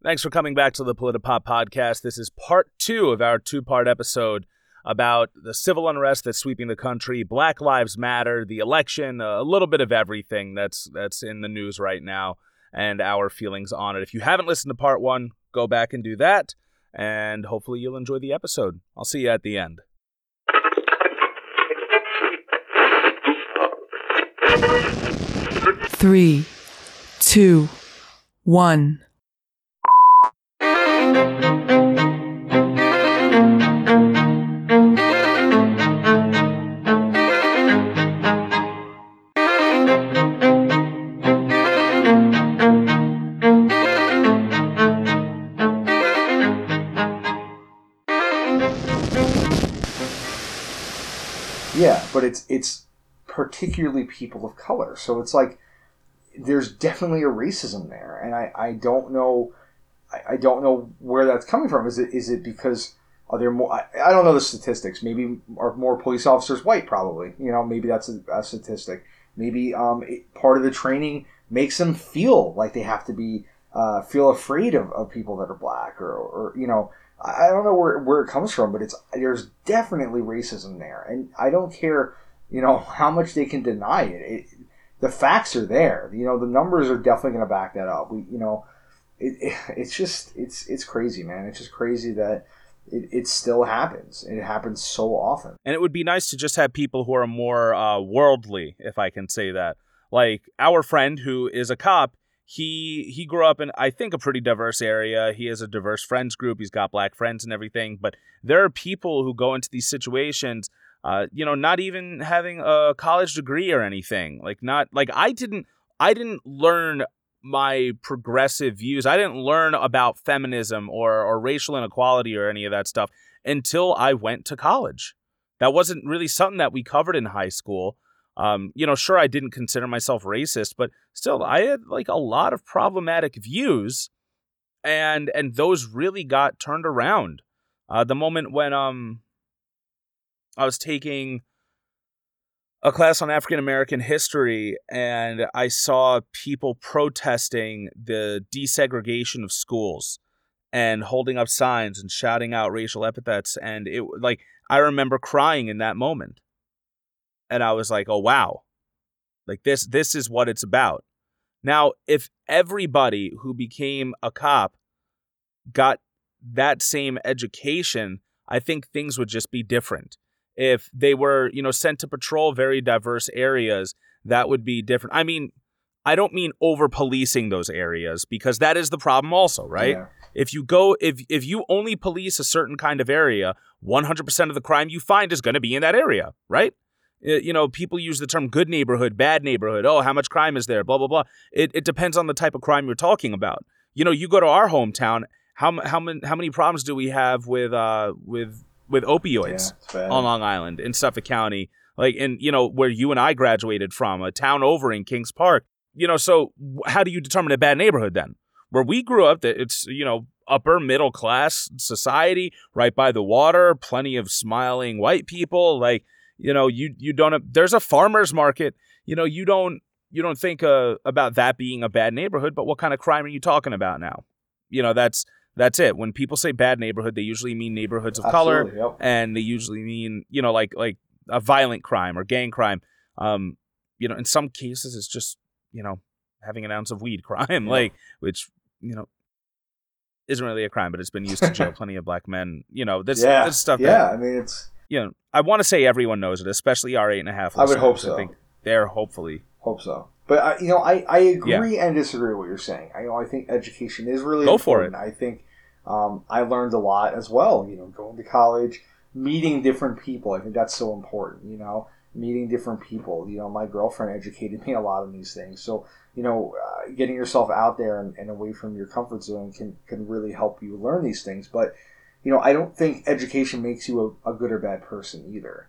Thanks for coming back to the Politipop podcast. This is part two of our two part episode about the civil unrest that's sweeping the country, Black Lives Matter, the election, a little bit of everything that's that's in the news right now, and our feelings on it. If you haven't listened to part one, go back and do that, and hopefully you'll enjoy the episode. I'll see you at the end. Three, two, one. Yeah, but it's it's particularly people of color. So it's like there's definitely a racism there, and I, I don't know I, I don't know where that's coming from. Is it is it because are there more? I, I don't know the statistics. Maybe are more police officers white? Probably. You know, maybe that's a, a statistic. Maybe um, it, part of the training makes them feel like they have to be uh, feel afraid of, of people that are black or, or you know I don't know where, where it comes from, but it's there's definitely racism there, and I don't care, you know, how much they can deny it. it the facts are there. You know, the numbers are definitely going to back that up. We, you know, it, it, it's just it's it's crazy, man. It's just crazy that it, it still happens. and It happens so often. And it would be nice to just have people who are more uh, worldly, if I can say that. Like our friend who is a cop, he he grew up in I think a pretty diverse area. He has a diverse friends group. He's got black friends and everything. But there are people who go into these situations, uh, you know, not even having a college degree or anything. Like not like I didn't I didn't learn my progressive views. I didn't learn about feminism or or racial inequality or any of that stuff until I went to college. That wasn't really something that we covered in high school. Um, you know, sure, I didn't consider myself racist, but still, I had like a lot of problematic views, and and those really got turned around. Uh, the moment when um, I was taking a class on African American history, and I saw people protesting the desegregation of schools and holding up signs and shouting out racial epithets, and it like I remember crying in that moment and I was like, "Oh wow." Like this this is what it's about. Now, if everybody who became a cop got that same education, I think things would just be different. If they were, you know, sent to patrol very diverse areas, that would be different. I mean, I don't mean over policing those areas because that is the problem also, right? Yeah. If you go if if you only police a certain kind of area, 100% of the crime you find is going to be in that area, right? Uh, you know, people use the term good neighborhood, bad neighborhood. Oh, how much crime is there? Blah, blah, blah. It, it depends on the type of crime you're talking about. You know, you go to our hometown, how, how, many, how many problems do we have with, uh, with, with opioids yeah, on Long Island in Suffolk County? Like, in, you know, where you and I graduated from, a town over in Kings Park. You know, so how do you determine a bad neighborhood then? Where we grew up, that it's, you know, upper middle class society, right by the water, plenty of smiling white people. Like, you know you you don't there's a farmers market you know you don't you don't think uh, about that being a bad neighborhood but what kind of crime are you talking about now you know that's that's it when people say bad neighborhood they usually mean neighborhoods of Absolutely, color yep. and they usually mean you know like like a violent crime or gang crime um you know in some cases it's just you know having an ounce of weed crime like which you know isn't really a crime but it's been used to jail plenty of black men you know this yeah. this stuff yeah that, i mean it's you know, I want to say everyone knows it, especially our eight and a half. I would hope so. I think they're hopefully hope so. But I, you know, I, I agree yeah. and disagree with what you're saying. I you know I think education is really go important. for it. I think um, I learned a lot as well. You know, going to college, meeting different people. I think that's so important. You know, meeting different people. You know, my girlfriend educated me a lot on these things. So you know, uh, getting yourself out there and, and away from your comfort zone can can really help you learn these things. But you know, I don't think education makes you a, a good or bad person either.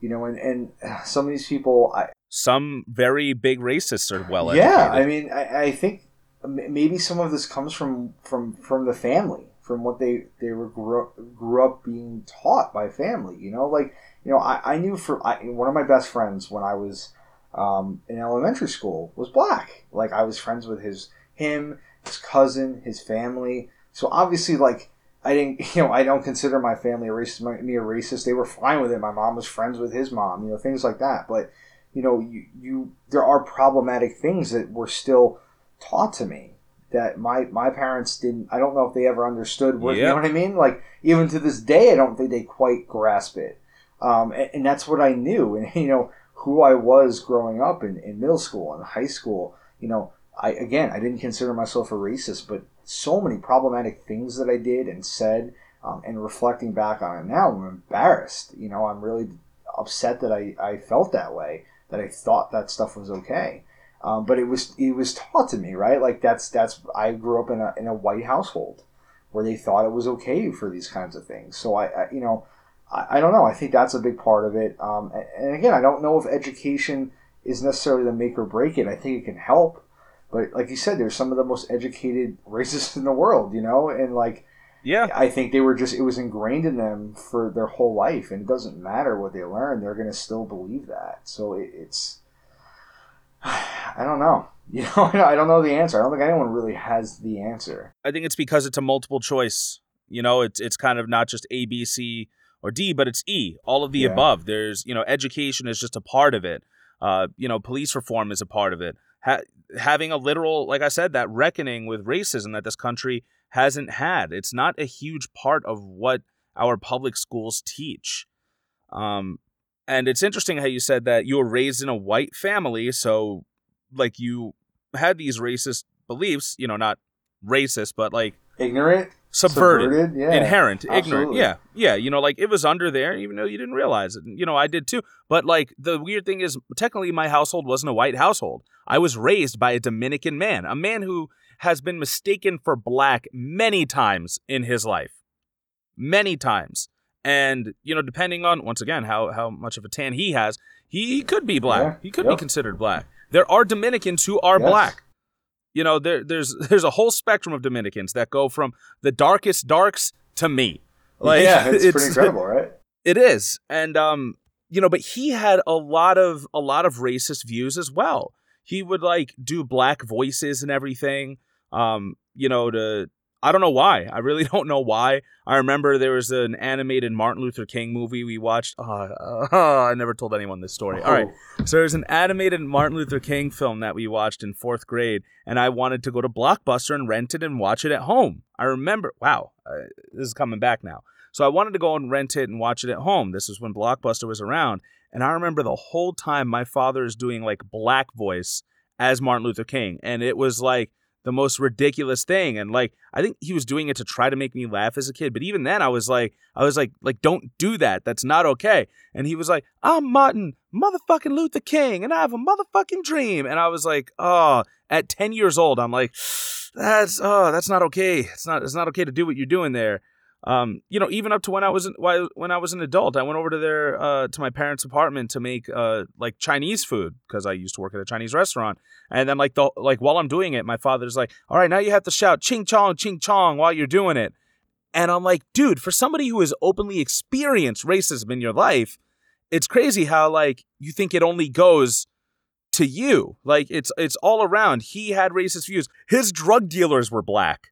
You know, and, and some of these people, I, some very big racists are well educated. Yeah, I mean, I, I think maybe some of this comes from from from the family, from what they they were grew, grew up being taught by family. You know, like you know, I, I knew for I, one of my best friends when I was um, in elementary school was black. Like I was friends with his him his cousin, his family. So obviously, like I didn't, you know, I don't consider my family a racist, my, me a racist. They were fine with it. My mom was friends with his mom, you know, things like that. But you know, you, you there are problematic things that were still taught to me that my my parents didn't. I don't know if they ever understood. What, You know what I mean? Like even to this day, I don't think they quite grasp it. Um, and, and that's what I knew, and you know who I was growing up in, in middle school and high school. You know, I again, I didn't consider myself a racist, but so many problematic things that I did and said, um, and reflecting back on it now, I'm embarrassed. You know, I'm really upset that I, I felt that way, that I thought that stuff was okay. Um, but it was it was taught to me, right? Like that's that's I grew up in a in a white household where they thought it was okay for these kinds of things. So I, I you know, I, I, don't know. I think that's a big part of it. Um, and, and again, I don't know if education is necessarily the make or break it. I think it can help but like you said, they're some of the most educated racists in the world, you know, and like yeah, I think they were just it was ingrained in them for their whole life, and it doesn't matter what they learn; they're going to still believe that. So it, it's I don't know. You know, I don't know the answer. I don't think anyone really has the answer. I think it's because it's a multiple choice. You know, it's it's kind of not just A, B, C, or D, but it's E. All of the yeah. above. There's you know, education is just a part of it. Uh, you know, police reform is a part of it ha- having a literal, like I said, that reckoning with racism that this country hasn't had. It's not a huge part of what our public schools teach. Um, and it's interesting how you said that you were raised in a white family, so like you had these racist beliefs, you know, not racist, but like ignorant subverted, subverted yeah. inherent, Absolutely. ignorant. Yeah, yeah. You know, like it was under there, even though you didn't realize it. You know, I did too. But like the weird thing is, technically, my household wasn't a white household. I was raised by a Dominican man, a man who has been mistaken for black many times in his life, many times. And you know, depending on once again how how much of a tan he has, he could be black. Yeah. He could yep. be considered black. There are Dominicans who are yes. black. You know, there, there's there's a whole spectrum of Dominicans that go from the darkest darks to me. Like, yeah, it's, it's pretty incredible, right? It is, and um, you know, but he had a lot of a lot of racist views as well. He would like do black voices and everything. Um, you know, to I don't know why. I really don't know why. I remember there was an animated Martin Luther King movie we watched. Uh, uh, I never told anyone this story. Oh. All right. Oh. So there's an animated Martin Luther King film that we watched in fourth grade, and I wanted to go to Blockbuster and rent it and watch it at home. I remember, wow, uh, this is coming back now. So I wanted to go and rent it and watch it at home. This was when Blockbuster was around. And I remember the whole time my father is doing like black voice as Martin Luther King. And it was like, the most ridiculous thing and like i think he was doing it to try to make me laugh as a kid but even then i was like i was like like don't do that. That's not okay. And he was like i'm martin motherfucking luther king and i have a motherfucking dream. And i was like oh at 10 years old i'm like that's oh that's not okay. It's not it's not okay to do what you're doing there um, you know, even up to when I was when I was an adult, I went over to their uh, to my parents' apartment to make uh, like Chinese food because I used to work at a Chinese restaurant. And then like the like while I'm doing it, my father's like, "All right, now you have to shout ching chong ching chong while you're doing it." And I'm like, dude, for somebody who has openly experienced racism in your life, it's crazy how like you think it only goes to you. Like it's it's all around. He had racist views. His drug dealers were black.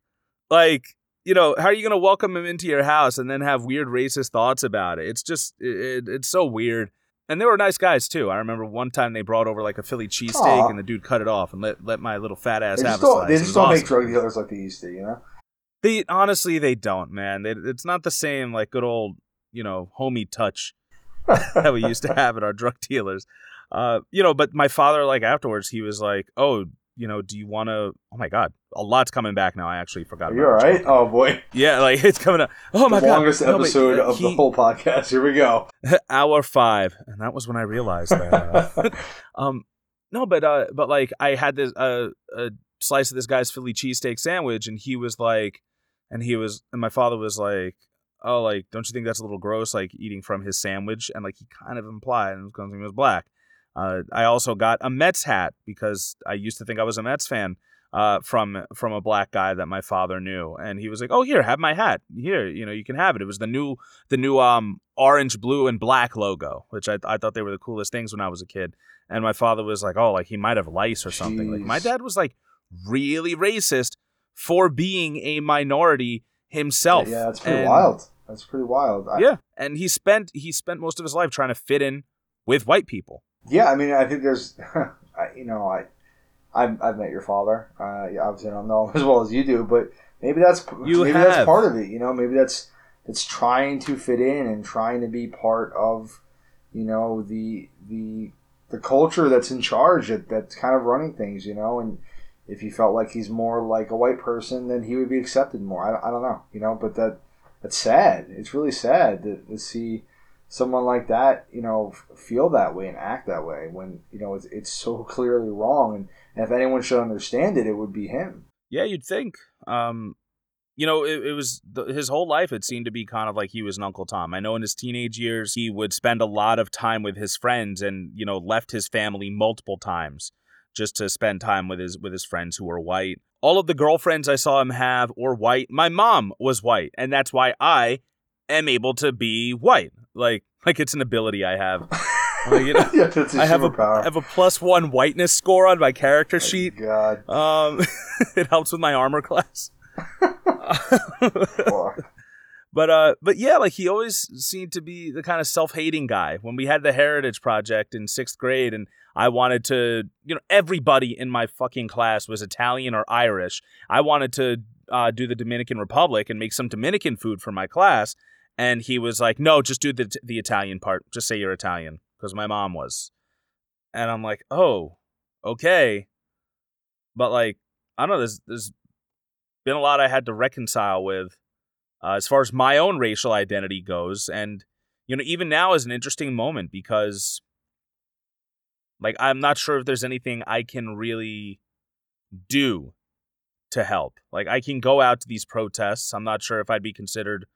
Like you know, how are you going to welcome him into your house and then have weird racist thoughts about it? It's just, it, it's so weird. And they were nice guys too. I remember one time they brought over like a Philly cheesesteak and the dude cut it off and let let my little fat ass they have a slice. They just don't awesome. make drug dealers like they used to, you know. They honestly they don't, man. They, it's not the same like good old you know homie touch that we used to have at our drug dealers. Uh, you know, but my father like afterwards he was like, "Oh, you know, do you want to? Oh my god, a lot's coming back now. I actually forgot. Are you all right? Oh boy. Yeah, like it's coming up. Oh my the god, longest episode no, of he, the whole podcast. Here we go. Hour five, and that was when I realized that. Uh, um, no, but uh, but like I had this uh, a slice of this guy's Philly cheesesteak sandwich, and he was like, and he was, and my father was like, oh, like, don't you think that's a little gross, like eating from his sandwich? And like he kind of implied, and because he was black. Uh, I also got a Mets hat because I used to think I was a Mets fan uh, from from a black guy that my father knew, and he was like, "Oh, here, have my hat. Here, you know, you can have it." It was the new the new um orange, blue, and black logo, which I I thought they were the coolest things when I was a kid. And my father was like, "Oh, like he might have lice or something." Jeez. Like my dad was like really racist, for being a minority himself. Yeah, that's pretty And- wild. That's pretty wild. I, Yeah, and he spent he spent most of his life trying to fit in with white people. Yeah, I mean, I think there's, you know, I, I've, I've met your father. Uh, obviously, I don't know him as well as you do, but maybe that's You maybe have. that's part of it. You know, maybe that's it's trying to fit in and trying to be part of, you know, the the the culture that's in charge that, that's kind of running things. You know, and if he felt like he's more like a white person, then he would be accepted more. I, I don't know. You know, but that that's sad. It's really sad to, to see someone like that, you know, feel that way and act that way when you know it's, it's so clearly wrong. And, if anyone should understand it, it would be him. Yeah, you'd think. Um, you know, it, it was the, his whole life. It seemed to be kind of like he was an Uncle Tom. I know in his teenage years he would spend a lot of time with his friends, and you know, left his family multiple times just to spend time with his with his friends who were white. All of the girlfriends I saw him have were white. My mom was white, and that's why I am able to be white. Like, like it's an ability I have. Well, you know, yeah, that's I have a. I have a plus one whiteness score on my character Oh, sheet. God, Um, it helps with my armor class. But uh, but yeah, like he always seemed to be the kind of self-hating guy. When we had the Heritage Project in sixth grade, and I wanted to, you know, everybody in my fucking class was Italian or Irish. I wanted to uh, do the Dominican Republic and make some Dominican food for my class, and he was like, "No, just do the the Italian part. Just say you're Italian," because my mom was. And I'm like, "Oh, okay," but like, I don't know. There's there's been a lot I had to reconcile with uh, as far as my own racial identity goes. And, you know, even now is an interesting moment because, like, I'm not sure if there's anything I can really do to help. Like, I can go out to these protests. I'm not sure if I'd be considered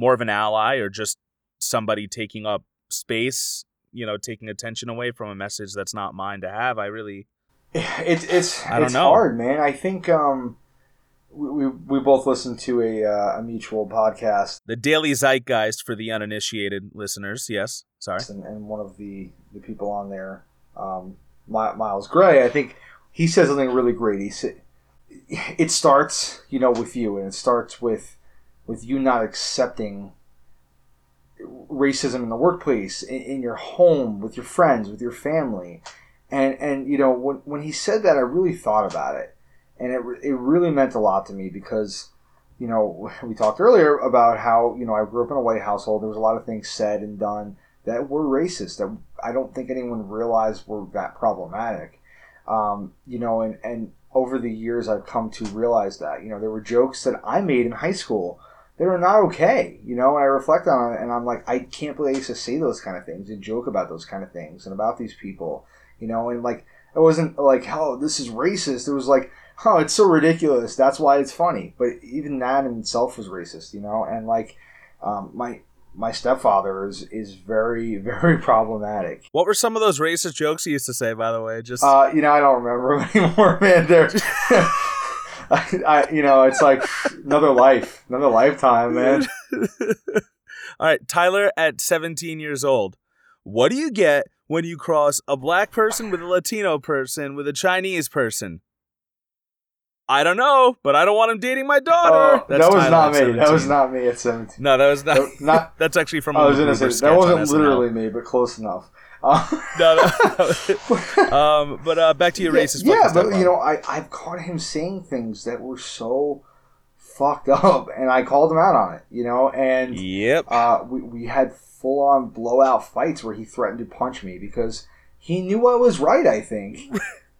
more of an ally or just somebody taking up space, you know, taking attention away from a message that's not mine to have. I really. it's it's I don't it's know. hard, man. I think um, we, we we both listened to a uh, a mutual podcast, The daily zeitgeist for the uninitiated listeners. Yes. Sorry. and, and one of the the people on there, um, Mi- Miles Gray, I think he says something really great. He said it starts, you know, with you, and it starts with with you not accepting racism in the workplace, in, in your home, with your friends, with your family, and and you know when when he said that, I really thought about it, and it it really meant a lot to me because. You know, we talked earlier about how you know I grew up in a white household. There was a lot of things said and done that were racist that I don't think anyone realized were that problematic. Um, you know, and, and over the years I've come to realize that. You know, there were jokes that I made in high school that are not okay, you know, and I reflect on it and I'm like, I can't believe I used to say those kind of things and joke about those kind of things and about these people, you know, and like it wasn't like, oh, this is racist. It was like, oh, it's so ridiculous. That's why it's funny. But even that in itself was racist, you know, and like um, my my stepfather is is very very problematic. What were some of those racist jokes he used to say, by the way? Just Uh, you know, I don't remember anymore, man. There, I, I, you know, it's like another life, another lifetime, man. All right, Tyler at 17 years old. What do you get when you cross a black person with a Latino person with a Chinese person? I don't know, but I don't want him dating my daughter. Oh, that was Tyler not me. That was not me at seventeen. No, that was not. No, not- that's actually from. I was gonna say that wasn't literally me, but close enough. Uh, No, no, um, but uh, back to your yeah, racist. yeah, but you know, I I've caught him saying things that were so fucked up, and I called him out on it. You know, and Yep. uh, we, we had full on blowout fights where he threatened to punch me because he knew I was right. I think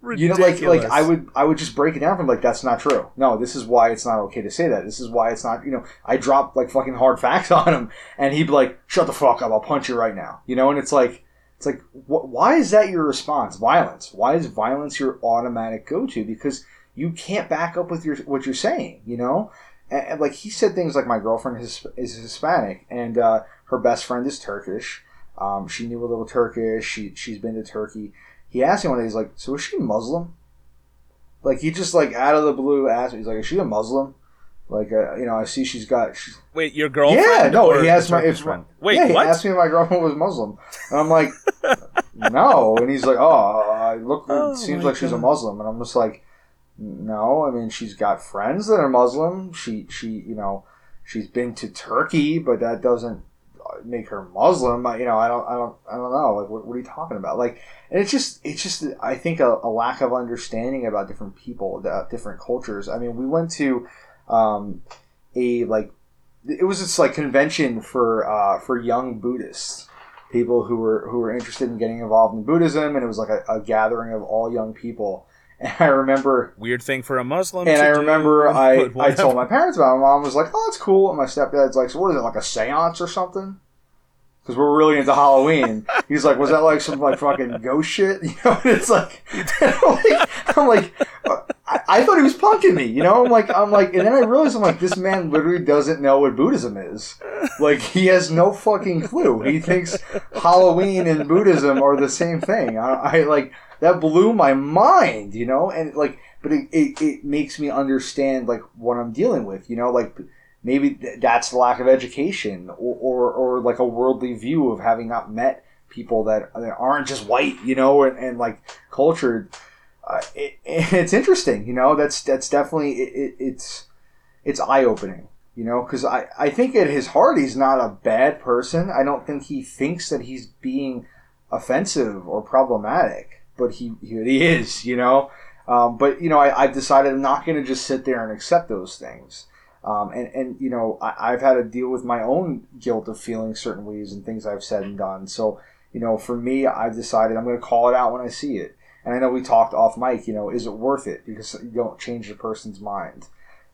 Ridiculous. you know, like like I would I would just break it down from like that's not true. No, this is why it's not okay to say that. This is why it's not. You know, I dropped like fucking hard facts on him, and he'd be like, "Shut the fuck up! I'll punch you right now." You know, and it's like it's like wh- why is that your response? Violence. Why is violence your automatic go to? Because you can't back up with your what you're saying. You know. And, and, like he said things like my girlfriend is, is Hispanic and uh, her best friend is Turkish. Um, she knew a little Turkish. She she's been to Turkey. He asked me one day. He's like, "So is she Muslim?" Like he just like out of the blue asked me. He's like, "Is she a Muslim?" Like uh, you know, I see she's got. She's, Wait, your girlfriend? yeah, no. He asked my if. Wait, yeah, he what? asked me if my girlfriend was Muslim, and I'm like, no. And he's like, "Oh, I look. Oh it seems like she's a Muslim," and I'm just like. No, I mean she's got friends that are Muslim. She she you know she's been to Turkey, but that doesn't make her Muslim. You know, I don't I don't I don't know. Like what, what are you talking about? Like, and it's just it's just I think a, a lack of understanding about different people, about different cultures. I mean, we went to um, a like it was this like convention for uh, for young Buddhists people who were who were interested in getting involved in Buddhism, and it was like a, a gathering of all young people. And I remember weird thing for a Muslim. And I remember I, I told my parents about it. My mom was like, "Oh, that's cool." And my stepdad's like, "So what is it like a séance or something?" Because we're really into Halloween. He's like, "Was that like some like fucking ghost shit?" You know? And it's like, I'm like, I'm uh, I, I, thought he was punking me, you know. I'm like, I'm like, and then I realized I'm like, this man literally doesn't know what Buddhism is. Like, he has no fucking clue. He thinks Halloween and Buddhism are the same thing. I, I like that blew my mind, you know, and like, but it, it, it makes me understand like what I'm dealing with, you know, like maybe that's the lack of education or, or, or like a worldly view of having not met people that, that aren't just white, you know, and, and like cultured uh, it, it's interesting. You know, that's that's definitely it, it, it's it's eye opening. You know, because I I think at his heart he's not a bad person. I don't think he thinks that he's being offensive or problematic, but he he is. You know. Um, but you know, I, I've decided I'm not going to just sit there and accept those things. Um, and, and you know I, have had to deal with my own guilt of feeling certain ways and things I've said and done. So you know, for me, I've decided I'm going to call it out when I see it. And I know we talked off mic, you know, is it worth it? Because you don't change the person's mind.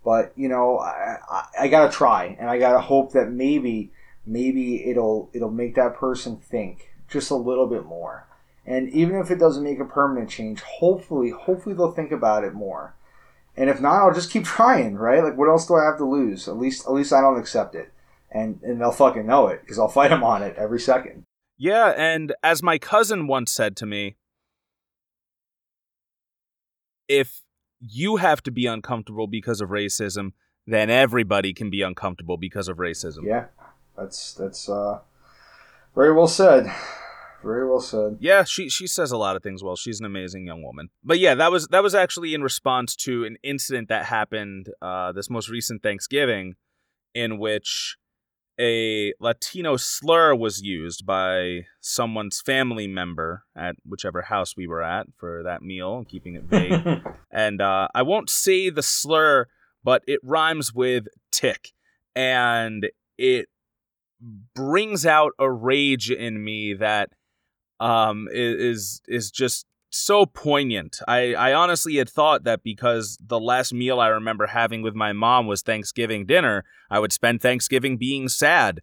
But, you know, I, I, I gotta try and I gotta hope that maybe, maybe it'll, it'll make that person think just a little bit more. And even if it doesn't make a permanent change, hopefully, hopefully they'll think about it more. And if not, I'll just keep trying, right? Like, what else do I have to lose? At least, at least I don't accept it, and and they'll fucking know it because I'll fight them on it every second. Yeah, and as my cousin once said to me, if you have to be uncomfortable because of racism, then everybody can be uncomfortable because of racism. Yeah, that's that's uh, very well said. Very well said. Yeah, she she says a lot of things well. She's an amazing young woman. But yeah, that was that was actually in response to an incident that happened uh, this most recent Thanksgiving, in which a Latino slur was used by someone's family member at whichever house we were at for that meal, keeping it vague. and uh, I won't say the slur, but it rhymes with tick. And it brings out a rage in me that um, is is just so poignant. I, I honestly had thought that because the last meal I remember having with my mom was Thanksgiving dinner, I would spend Thanksgiving being sad.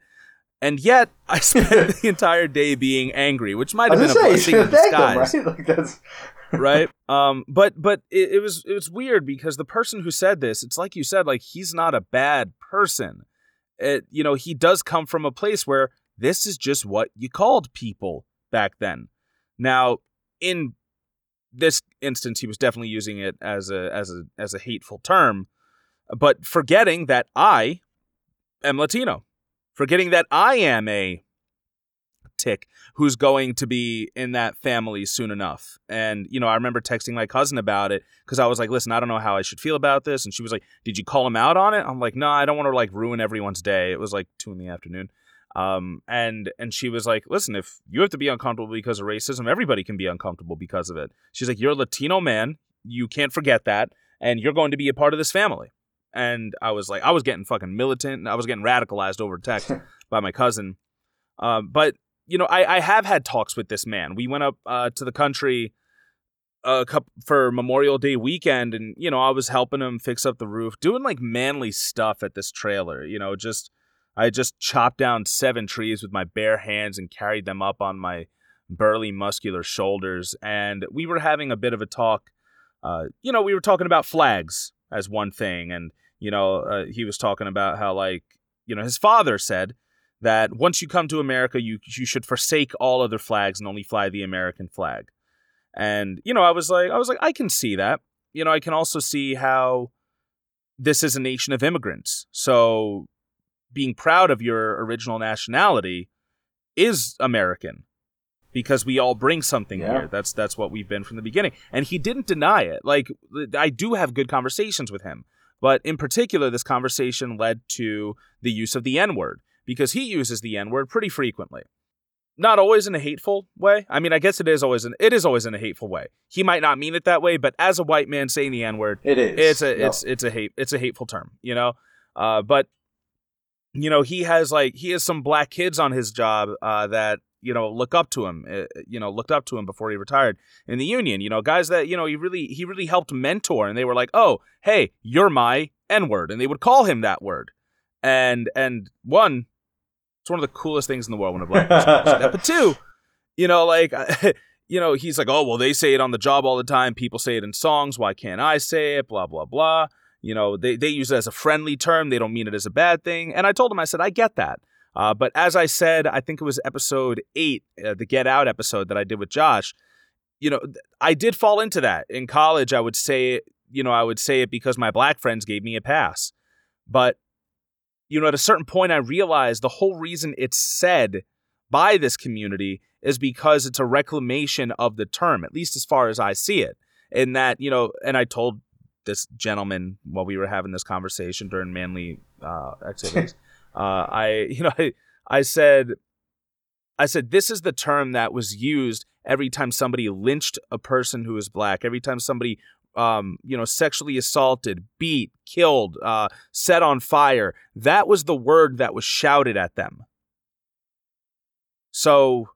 And yet, I spent the entire day being angry, which might have been a blessing in disguise. Them, right? Like that's... right? Um, but but it, it was it was weird because the person who said this, it's like you said, like he's not a bad person. It, you know, he does come from a place where this is just what you called people back then. Now, in this instance he was definitely using it as a as a as a hateful term but forgetting that i am latino. Forgetting that i am a tick who's going to be in that family soon enough. And you know i remember texting my cousin about it because i was like listen i don't know how i should feel about this. And she was like did you call him out on it? I'm like no i don't want to like ruin everyone's day. It was like two in the afternoon um, and and she was like, "Listen, if you have to be uncomfortable because of racism, everybody can be uncomfortable because of it." She's like, "You're a Latino man. You can't forget that, and you're going to be a part of this family." And I was like, I was getting fucking militant. I was getting radicalized over text by my cousin. Um, but you know, I, I have had talks with this man. We went up uh, to the country a couple for Memorial Day weekend, and you know, I was helping him fix up the roof, doing like manly stuff at this trailer. You know, just I just chopped down seven trees with my bare hands and carried them up on my burly, muscular shoulders. And we were having a bit of a talk. Uh, you know, we were talking about flags as one thing. And, you know, uh, he was talking about how, like, you know, his father said that once you come to America, you, you should forsake all other flags and only fly the American flag. And, you know, I was like, I was like, I can see that. You know, I can also see how this is a nation of immigrants. So being proud of your original nationality is American. because we all bring something Yeah. here. That's that's what we've been from the beginning. And he didn't deny it. Like I do have good conversations with him. But in particular, this conversation led to the use of the N word because he uses the N word pretty frequently. Not always in a hateful way. I mean, I guess it is always in it is always in a hateful way. He might not mean it that way, but as a white man saying the N word, It is. it's a No. it's it's a hate it's a hateful term, you know. Uh, but you know, he has like he has some black kids on his job uh, that you know look up to him. Uh, you know, looked up to him before he retired in the union. You know, guys that you know he really he really helped mentor, and they were like, "Oh, hey, you're my N word," and they would call him that word. And and one, it's one of the coolest things in the world when a black person that. But two, you know, like. You know, he's like, oh, well, they say it on the job all the time. People say it in songs. Why can't I say it? Blah, blah, blah. You know, they, they use it as a friendly term. They don't mean it as a bad thing. And I told him, I said, I get that. Uh, but as I said, I think it was episode eight, uh, the Get Out episode that I did with Josh. You know, I did fall into that in college. I would say, you know, I would say it because my black friends gave me a pass. But, you know, at a certain point, I realized the whole reason it's said by this community is because it's a reclamation of the term, at least as far as I see it. And that, you know, and I told this gentleman while we were having this conversation during manly uh, activities. uh, I, you know, I, I said, I said this is the term that was used every time somebody lynched a person who was black, every time somebody, um, you know, sexually assaulted, beat, killed, uh, set on fire. That was the word that was shouted at them. So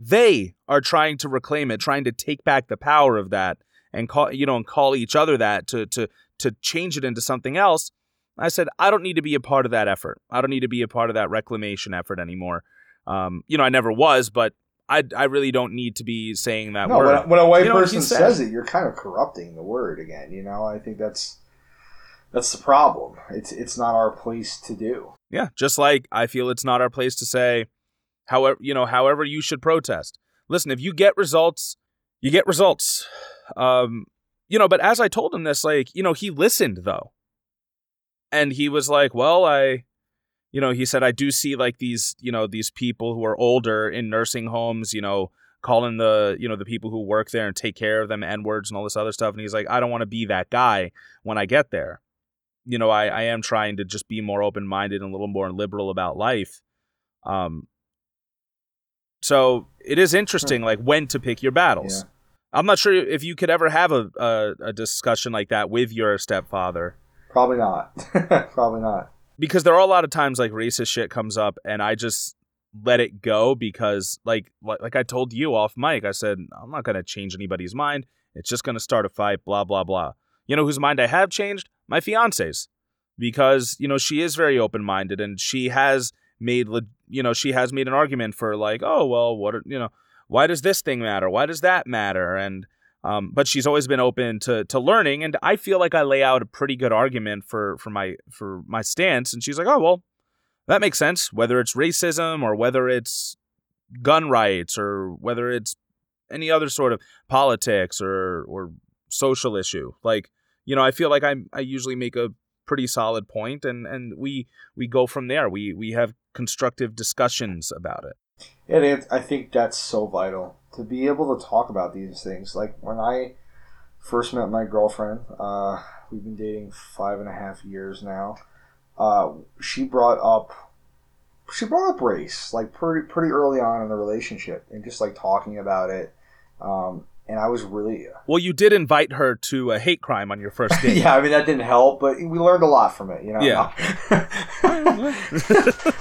they are trying to reclaim it, trying to take back the power of that and call you know and call each other that to to to change it into something else. I said I don't need to be a part of that effort. I don't need to be a part of that reclamation effort anymore. Um, you know, I never was, but I I really don't need to be saying that No, word. when a, when a white You know person says it, you're kind of corrupting the word again. You know, I think that's that's the problem. It's it's not our place to do. Yeah, just like I feel it's not our place to say, however, you know, however you should protest. Listen, if you get results, you get results. Um, you know, but as I told him this, like, you know, he listened though, and he was like, "Well, I, you know," he said, "I do see like these, you know, these people who are older in nursing homes, you know." calling the you know the people who work there and take care of them n words and all this other stuff and he's like i don't want to be that guy when i get there you know, I, I am trying to just be more open minded and a little more liberal about life. Um, so it is interesting, like when to pick your battles. Yeah. I'm not sure if you could ever have a, a, a discussion like that with your stepfather Probably not. Probably not. because there are a lot of times like racist shit comes up and I just let it go because like like, I told you off mic, I said I'm not gonna change anybody's mind. It's just gonna start a fight, blah blah blah. You know whose mind I have changed? My fiance's, because you know she is very open minded and she has made you know she has made an argument for like oh well what are, you know why does this thing matter? Why does that matter? And um, but she's always been open to to learning. And I feel like I lay out a pretty good argument for for my for my stance. And she's like oh well that makes sense whether it's racism or whether it's gun rights or whether it's any other sort of politics or or social issue. Like you know i feel like i i usually make a pretty solid point and and we we go from there. We we have constructive discussions about it And it, I think that's so vital to be able to talk about these things. Like when I first met my girlfriend, uh, we've been dating five and a half years now. Uh, she brought up she brought up race like pretty pretty early on in the relationship, and just like talking about it. Um, and I was really well you did invite her to a hate crime on your first date yeah. I mean that didn't help, but we learned a lot from it. You know. Yeah.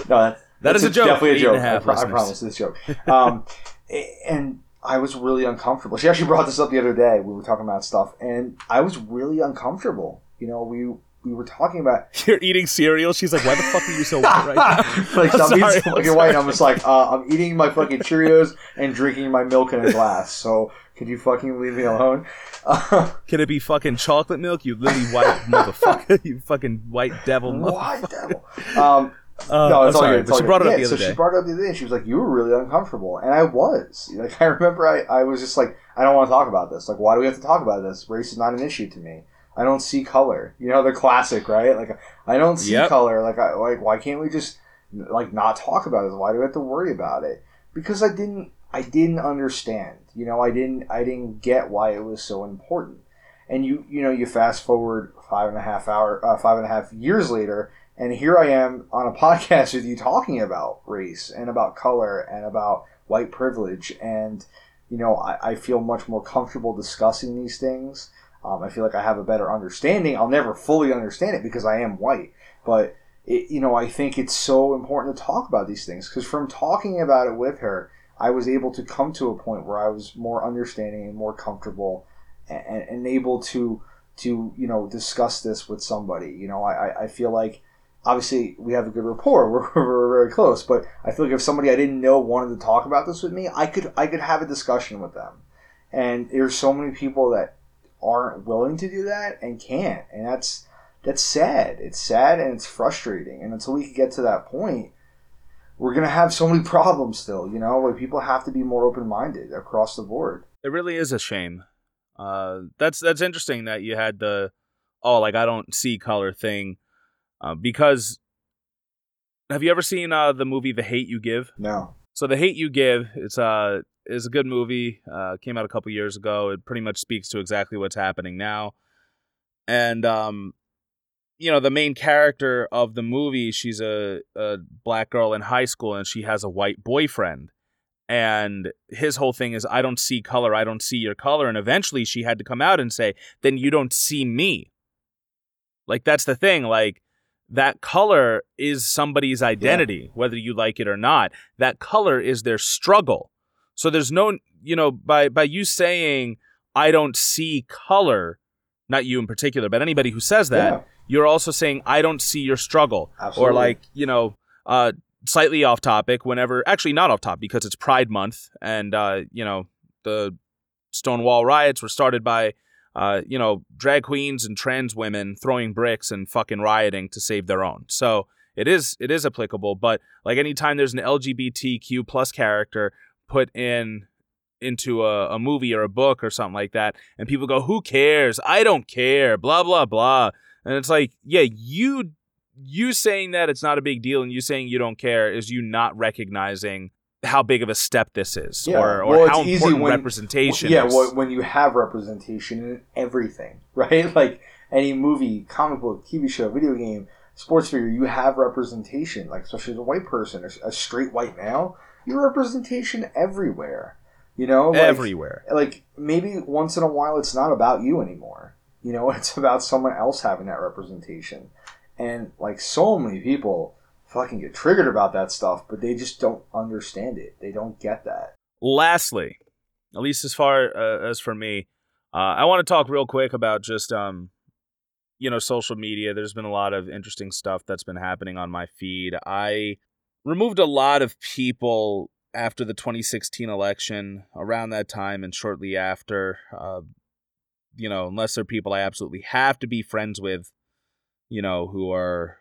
no, that, That that's is a joke, Definitely a joke. a I, pro- I promise it's a joke. Um, and I was really uncomfortable. She actually brought this up the other day. We were talking about stuff, and I was really uncomfortable. You know, we we were talking about you're eating cereal she's like why the fuck are you so white right now like I'm I'm, eating sorry, some I'm fucking white. I'm just like uh, I'm eating my fucking Cheerios and drinking my milk in a glass. So could you fucking leave me alone? Uh, can it be fucking chocolate milk you lily white motherfucker you fucking white devil motherfucker devil? Um, uh, no, I'm it's all sorry, good. It's but all she good. brought it up yeah, the other so day she brought it up the other day. She was like, "You were really uncomfortable," and I was. Like, I remember, I, I was just like, "I don't want to talk about this. Like, why do we have to talk about this? Race is not an issue to me. I don't see color. You know, the classic, right? Like, I don't see Yep. color. Like, I like, why can't we just like not talk about it? Why do we have to worry about it? Because I didn't, I didn't understand. You know, I didn't I didn't get why it was so important. And you you know you fast forward five and a half hour uh, five and a half years later, and here I am on a podcast with you talking about race and about color and about white privilege, and you know I, I feel much more comfortable discussing these things. Um, I feel like I have a better understanding. I'll never fully understand it because I am white, but it, you know I think it's so important to talk about these things because from talking about it with her, I was able to come to a point where I was more understanding and more comfortable and, and able to to you know discuss this with somebody. You know, I, I feel like obviously we have a good rapport. We're, we're very close, but I feel like if somebody I didn't know wanted to talk about this with me, I could I could have a discussion with them. And there's so many people that aren't willing to do that and can't, and that's that's sad. It's sad and it's frustrating. And until we can get to that point, we're gonna have so many problems still. You know, like people have to be more open minded across the board. It really is a shame. Uh, that's that's interesting that you had the oh like I don't see color thing uh, because have you ever seen uh, the movie The Hate You Give? No. So The Hate You Give it's uh is a good movie. Uh, came out a couple years ago. It pretty much speaks to exactly what's happening now, and um, you know the main character of the movie she's a, a black girl in high school and she has a white boyfriend and his whole thing is i don't see color i don't see your color and eventually she had to come out and say then you don't see me like that's the thing like that color is somebody's identity yeah. whether you like it or not that color is their struggle so there's no you know by by you saying i don't see color not you in particular but anybody who says that yeah you're also saying I don't see your struggle, Absolutely. or like you know, uh, slightly off topic. Whenever actually not off topic because it's Pride Month, and uh, you know the Stonewall riots were started by uh, you know drag queens and trans women throwing bricks and fucking rioting to save their own. So it is it is applicable, but like anytime there's an LGBTQ plus character put in into a, a movie or a book or something like that, and people go, "Who cares? I don't care." Blah blah blah. And it's like, yeah, you you saying that it's not a big deal and you saying you don't care is you not recognizing how big of a step this is yeah. or, or well, how important when, representation yeah, is. well, when you have representation in everything, right? Like any movie, comic book, TV show, video game, sports figure, you have representation, like especially as a white person, a straight white male, you representation everywhere. You know, like, everywhere. Like maybe once in a while, it's not about you anymore. You know, it's about someone else having that representation. And like so many people fucking get triggered about that stuff, but they just don't understand it. They don't get that. Lastly, at least as far uh, as for me, uh, I want to talk real quick about just um, you know, social media. There's been a lot of interesting stuff that's been happening on my feed. I removed a lot of people after the 2016 election, around that time and shortly after. Uh, you know, unless they're people I absolutely have to be friends with, you know, who are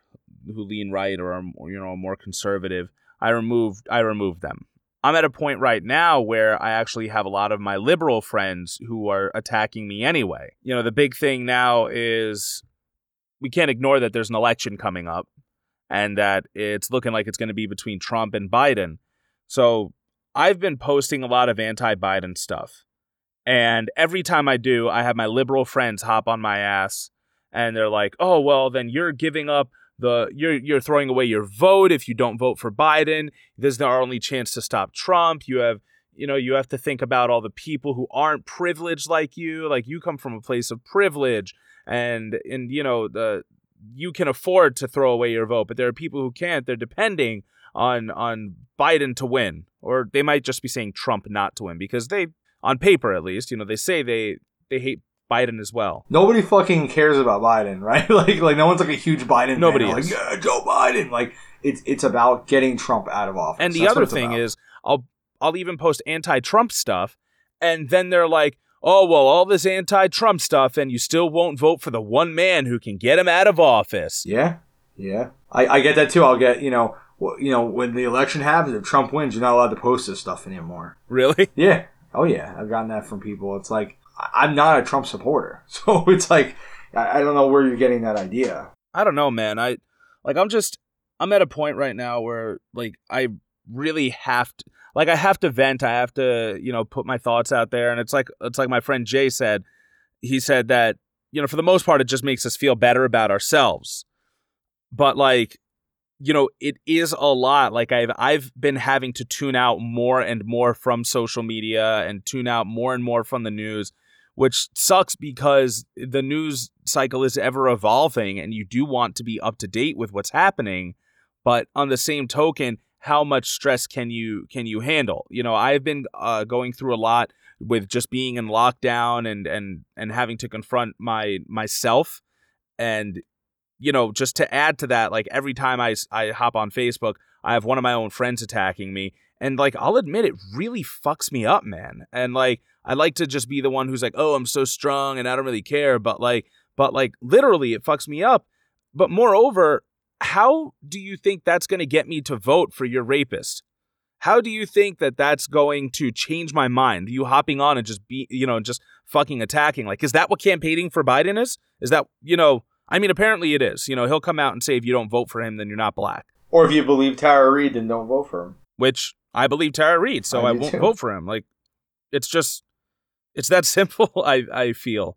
who lean right or are you know more conservative, I removed I removed them. I'm at a point right now where I actually have a lot of my liberal friends who are attacking me anyway. You know, the big thing now is we can't ignore that there's an election coming up and that it's looking like it's going to be between Trump and Biden. So I've been posting a lot of anti Biden stuff. And every time I do, I have my liberal friends hop on my ass and they're like, "Oh, well, then you're giving up the you're you're throwing away your vote if you don't vote for Biden. This is our only chance to stop Trump. You have you know, you have to think about all the people who aren't privileged like you. Like you come from a place of privilege and and you know, the you can afford to throw away your vote, but there are people who can't. They're depending on on Biden to win, or they might just be saying Trump not to win because they on paper at least, you know, they say they they hate Biden as well. Nobody fucking cares about Biden, right? like like no one's like a huge Biden. Nobody fan. is. like yeah, Joe Biden. Like it's it's about getting Trump out of office. And the That's other thing about. is, I'll I'll even post anti-Trump stuff, and then they're like, "Oh well, all this anti-Trump stuff, and you still won't vote for the one man who can get him out of office." yeah, yeah, I, I get that too. I'll get you know you know when the election happens, if Trump wins, you're not allowed to post this stuff anymore. Really? Yeah. Oh yeah, I've gotten that from people. It's like I'm not a Trump supporter, so it's like I don't know where you're getting that idea. I don't know, man. I like I'm just I'm at a point right now where like I really have to like I have to vent. I have to, you know, put my thoughts out there. And it's like it's like my friend Jay said. He said that, you know, for the most part, it just makes us feel better about ourselves. But like, you know, it is a lot. Like I've I've been having to tune out more and more from social media and tune out more and more from the news, which sucks because the news cycle is ever evolving and you do want to be up to date with what's happening. But on the same token, how much stress can you can you handle? You know, I've been uh, going through a lot with just being in lockdown and and and having to confront my myself and you know just to add to that like every time I I hop on Facebook I have one of my own friends attacking me and like I'll admit it really fucks me up man and like I like to just be the one who's like oh I'm so strong and I don't really care but like but like literally it fucks me up but moreover how do you think that's going to get me to vote for your rapist? How do you think that that's going to change my mind? You hopping on and just be, you know, just fucking attacking. Like, is that what campaigning for Biden is? Is that, you know, I mean, apparently it is. You know, he'll come out and say if you don't vote for him, then you're not black. Or if you believe Tara Reade, then don't vote for him. Which I believe Tara Reade, so I, I won't too. vote for him. Like, it's just, it's that simple. I I feel.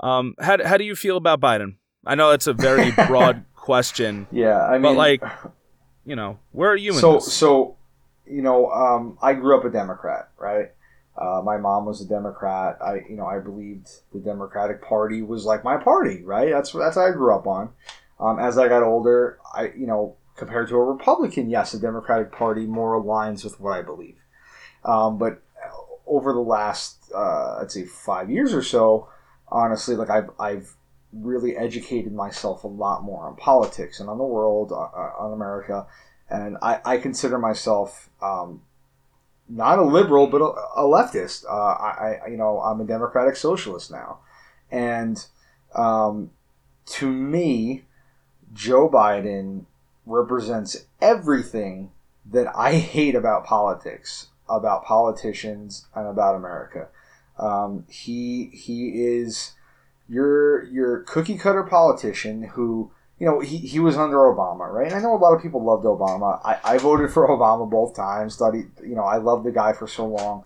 Um, how how do you feel about Biden? I know it's a very broad question. Yeah, I mean, but like, you know, where are you? so so, you know, um, I grew up a Democrat, right? Uh, my mom was a Democrat. I, you know, I believed the Democratic Party was like my party, right? That's that's what I grew up on. Um, as I got older, I, you know, compared to a Republican, yes, the Democratic Party more aligns with what I believe. Um, but over the last, uh, I'd say, five years or so, honestly, like I've I've really educated myself a lot more on politics and on the world, uh, uh, on America, and I, I consider myself um, not a liberal but a, a leftist. Uh, I, I, you know I'm a democratic socialist now, and um, to me, Joe Biden represents everything that I hate about politics, about politicians, and about America. Um, he he is your your cookie cutter politician who you know he, he was under Obama, right? And I know a lot of people loved Obama. I, I voted for Obama both times. Studied, you know, I loved the guy for so long.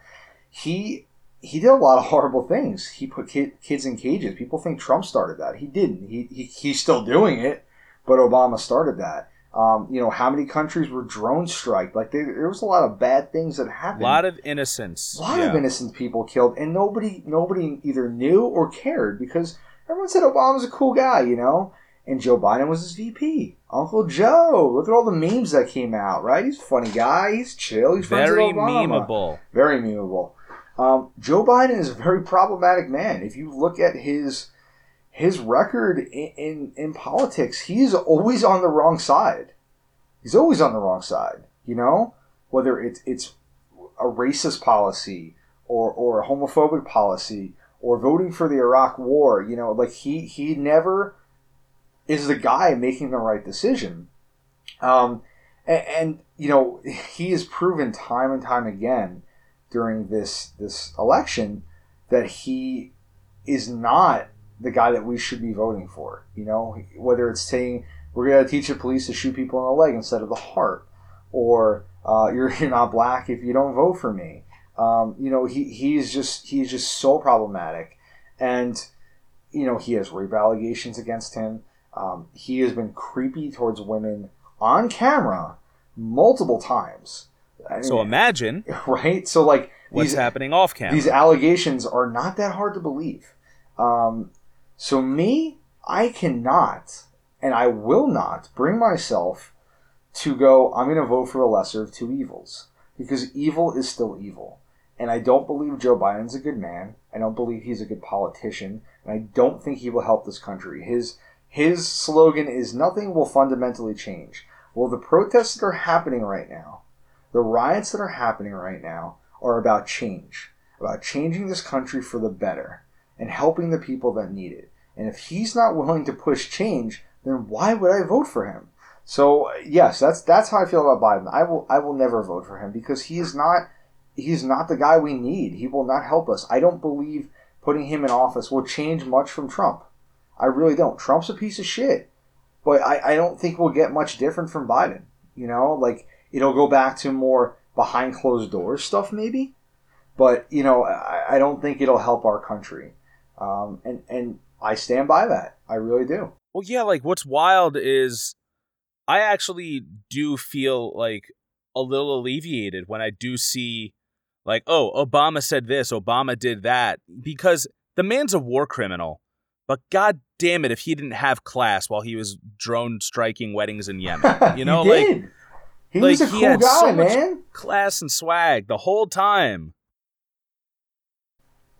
He he did a lot of horrible things. He put kid, kids in cages. People think Trump started that. He didn't. He, he he's still doing it, but Obama started that. Um, you know, how many countries were drone strike? Like there, there, was a lot of bad things that happened. A lot of innocents. A lot yeah. of innocent people killed, and nobody nobody either knew or cared because everyone said Obama was a cool guy, you know. And Joe Biden was his VP. Uncle Joe. Look at all the memes that came out, right? He's a funny guy. He's chill. He's very memeable. Very memeable. Um, Joe Biden is a very problematic man. If you look at his his record in, in, in politics, he's always on the wrong side. He's always on the wrong side, you know? Whether it's it's a racist policy or, or a homophobic policy or voting for the Iraq war, you know, like he he never is the guy making the right decision. Um, and, and you know, he has proven time and time again during this this election that he is not the guy that we should be voting for. You know, whether it's saying we're going to teach the police to shoot people in the leg instead of the heart, or uh, you're, you're not black if you don't vote for me. Um, you know, he, he's just he's just so problematic, and you know he has rape allegations against him. Um, he has been creepy towards women on camera multiple times. I mean, so imagine, right? So like what's these, happening off camera. These allegations are not that hard to believe. Um, so, me, I cannot and I will not bring myself to go, I'm going to vote for the lesser of two evils. Because evil is still evil. And I don't believe Joe Biden's a good man. I don't believe he's a good politician. And I don't think he will help this country. His, his slogan is nothing will fundamentally change. Well, the protests that are happening right now, the riots that are happening right now, are about change, about changing this country for the better and helping the people that need it. And if he's not willing to push change, then why would I vote for him? So yes, that's that's how I feel about Biden. I will I will never vote for him because he is not he's not the guy we need. He will not help us. I don't believe putting him in office will change much from Trump. I really don't. Trump's a piece of shit. But I, I don't think we'll get much different from Biden. You know, like it'll go back to more behind closed doors stuff, maybe. But you know, I, I don't think it'll help our country, um, and and I stand by that. I really do. Well, yeah, like what's wild is I actually do feel like a little alleviated when I do see like, oh, Obama said this, Obama did that, because the man's a war criminal. But god damn it if he didn't have class while he was drone striking weddings in Yemen. You know, he like did. he like, was a cool guy, so man. class and swag the whole time.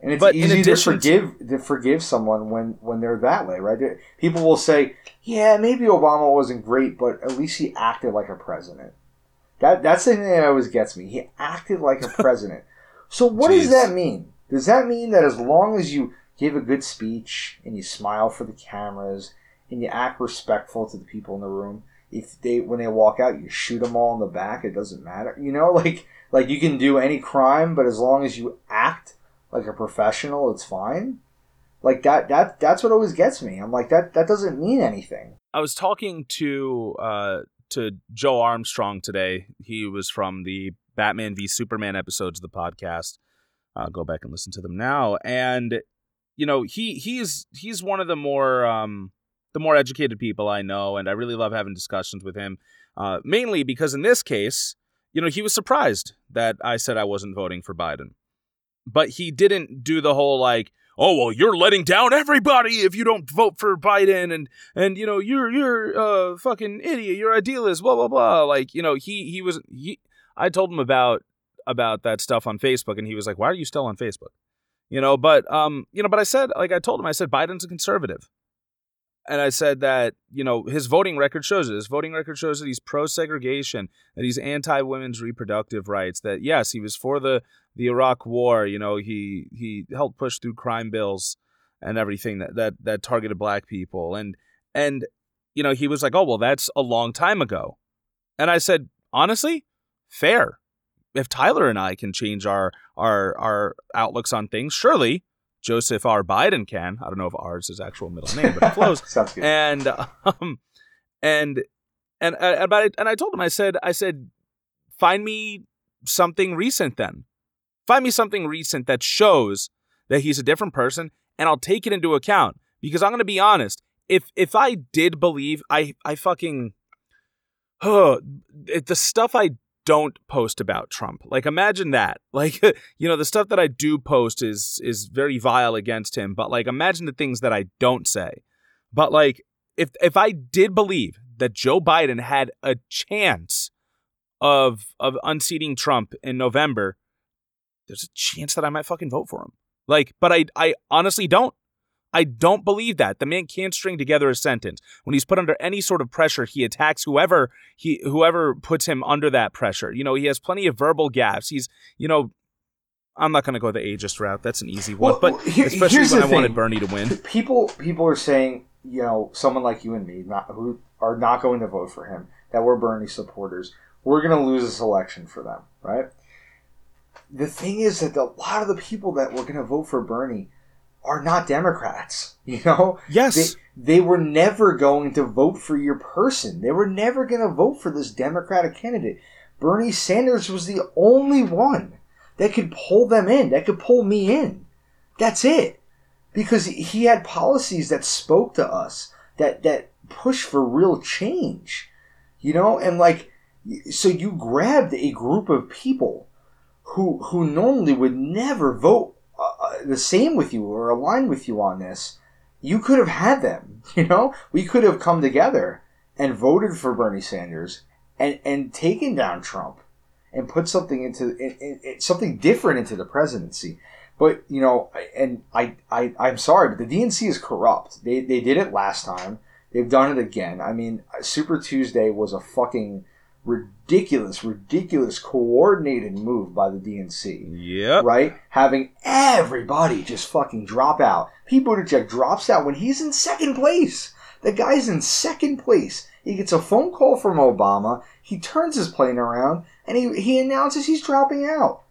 And it's But easy to forgive to forgive someone when when they're that way, right? People will say, "Yeah, maybe Obama wasn't great, but at least he acted like a president." That that's the thing that always gets me. He acted like a president. so what does that mean? Does that mean that as long as you give a good speech and you smile for the cameras and you act respectful to the people in the room, if they when they walk out, you shoot them all in the back, it doesn't matter. You know, like like you can do any crime, but as long as you act like a professional, it's fine. Like that that that's what always gets me. I'm like that that doesn't mean anything. I was talking to uh to Joe Armstrong today. He was from the Batman v Superman episodes of the podcast. Uh, go back and listen to them now. And you know, he he's he's one of the more um the more educated people I know, and I really love having discussions with him. Uh, mainly because in this case, you know, he was surprised that I said I wasn't voting for Biden, but he didn't do the whole like, oh well, you're letting down everybody if you don't vote for Biden, and and you know you're you're uh fucking idiot, you're idealist, blah blah blah. Like you know he he was he. I told him about about that stuff on Facebook, and he was like, "Why are you still on Facebook?" You know, but um, you know, but I said like I told him, I said Biden's a conservative, and I said that you know his voting record shows it. His voting record shows that he's pro segregation, that he's anti women's reproductive rights. That yes, he was for the the Iraq War. You know, he he helped push through crime bills and everything that that that targeted black people and and you know he was like oh well that's a long time ago and i said honestly fair if tyler and i can change our our our outlooks on things surely joseph r. Biden can. I don't know if ours is his actual middle name but it flows. Sounds good. and um and and and, but I, and I told him I said I said find me something recent then. Find me something recent that shows that he's a different person and I'll take it into account. Because I'm going to be honest if if I did believe I I fucking oh, the stuff I don't post about Trump. Like imagine that. Like you know the stuff that I do post is is very vile against him, but like imagine the things that I don't say. But like if if I did believe that Joe Biden had a chance of of unseating Trump in November, there's a chance that I might fucking vote for him. Like, but I I honestly don't. I don't believe that. The man can't string together a sentence. When he's put under any sort of pressure, he attacks whoever he whoever puts him under that pressure. You know, he has plenty of verbal gaps. He's, you know, I'm not going to go the ageist route. That's an easy one. Well, but here- especially when the I wanted. Bernie to win. people people are saying you know someone like you and me not who are not going to vote for him that we're Bernie supporters we're going to lose this election for them right the thing is that a lot of the people that were going to vote for Bernie are not Democrats you know? Yes. they, they were never going to vote for your person. They were never going to vote for this Democratic candidate. Bernie Sanders was the only one that could pull them in that could pull me in. That's it. Because he had policies that spoke to us that that push for real change you know? And like so you grabbed a group of people who who normally would never vote uh, the same with you or align with you on this you could have had them you know we could have come together and voted for Bernie Sanders and and taken down Trump and put something into in, in, in- something different into the presidency but you know, and I, I, I'm sorry, but the DNC is corrupt. They, they did it last time. They've done it again. I mean, Super Tuesday was a fucking ridiculous, ridiculous coordinated move by the DNC Yeah. right? Having everybody just fucking drop out. Pete Buttigieg drops out when he's in second place. The guy's in second place. He gets a phone call from Obama. He turns his plane around and he, he announces he's dropping out.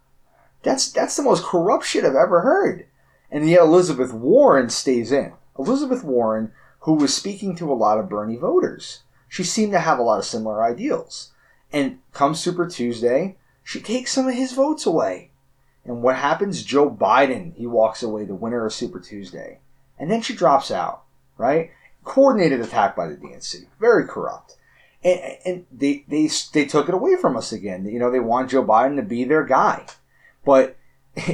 That's that's the most corrupt shit I've ever heard. And yet Elizabeth Warren stays in. Elizabeth Warren, who was speaking to a lot of Bernie voters, she seemed to have a lot of similar ideals. And come Super Tuesday, she takes some of his votes away. And what happens? Joe Biden, he walks away, the winner of Super Tuesday. And then she drops out, right? Coordinated attack by the DNC. Very corrupt. And, and they, they, they took it away from us again. You know, they want Joe Biden to be their guy. But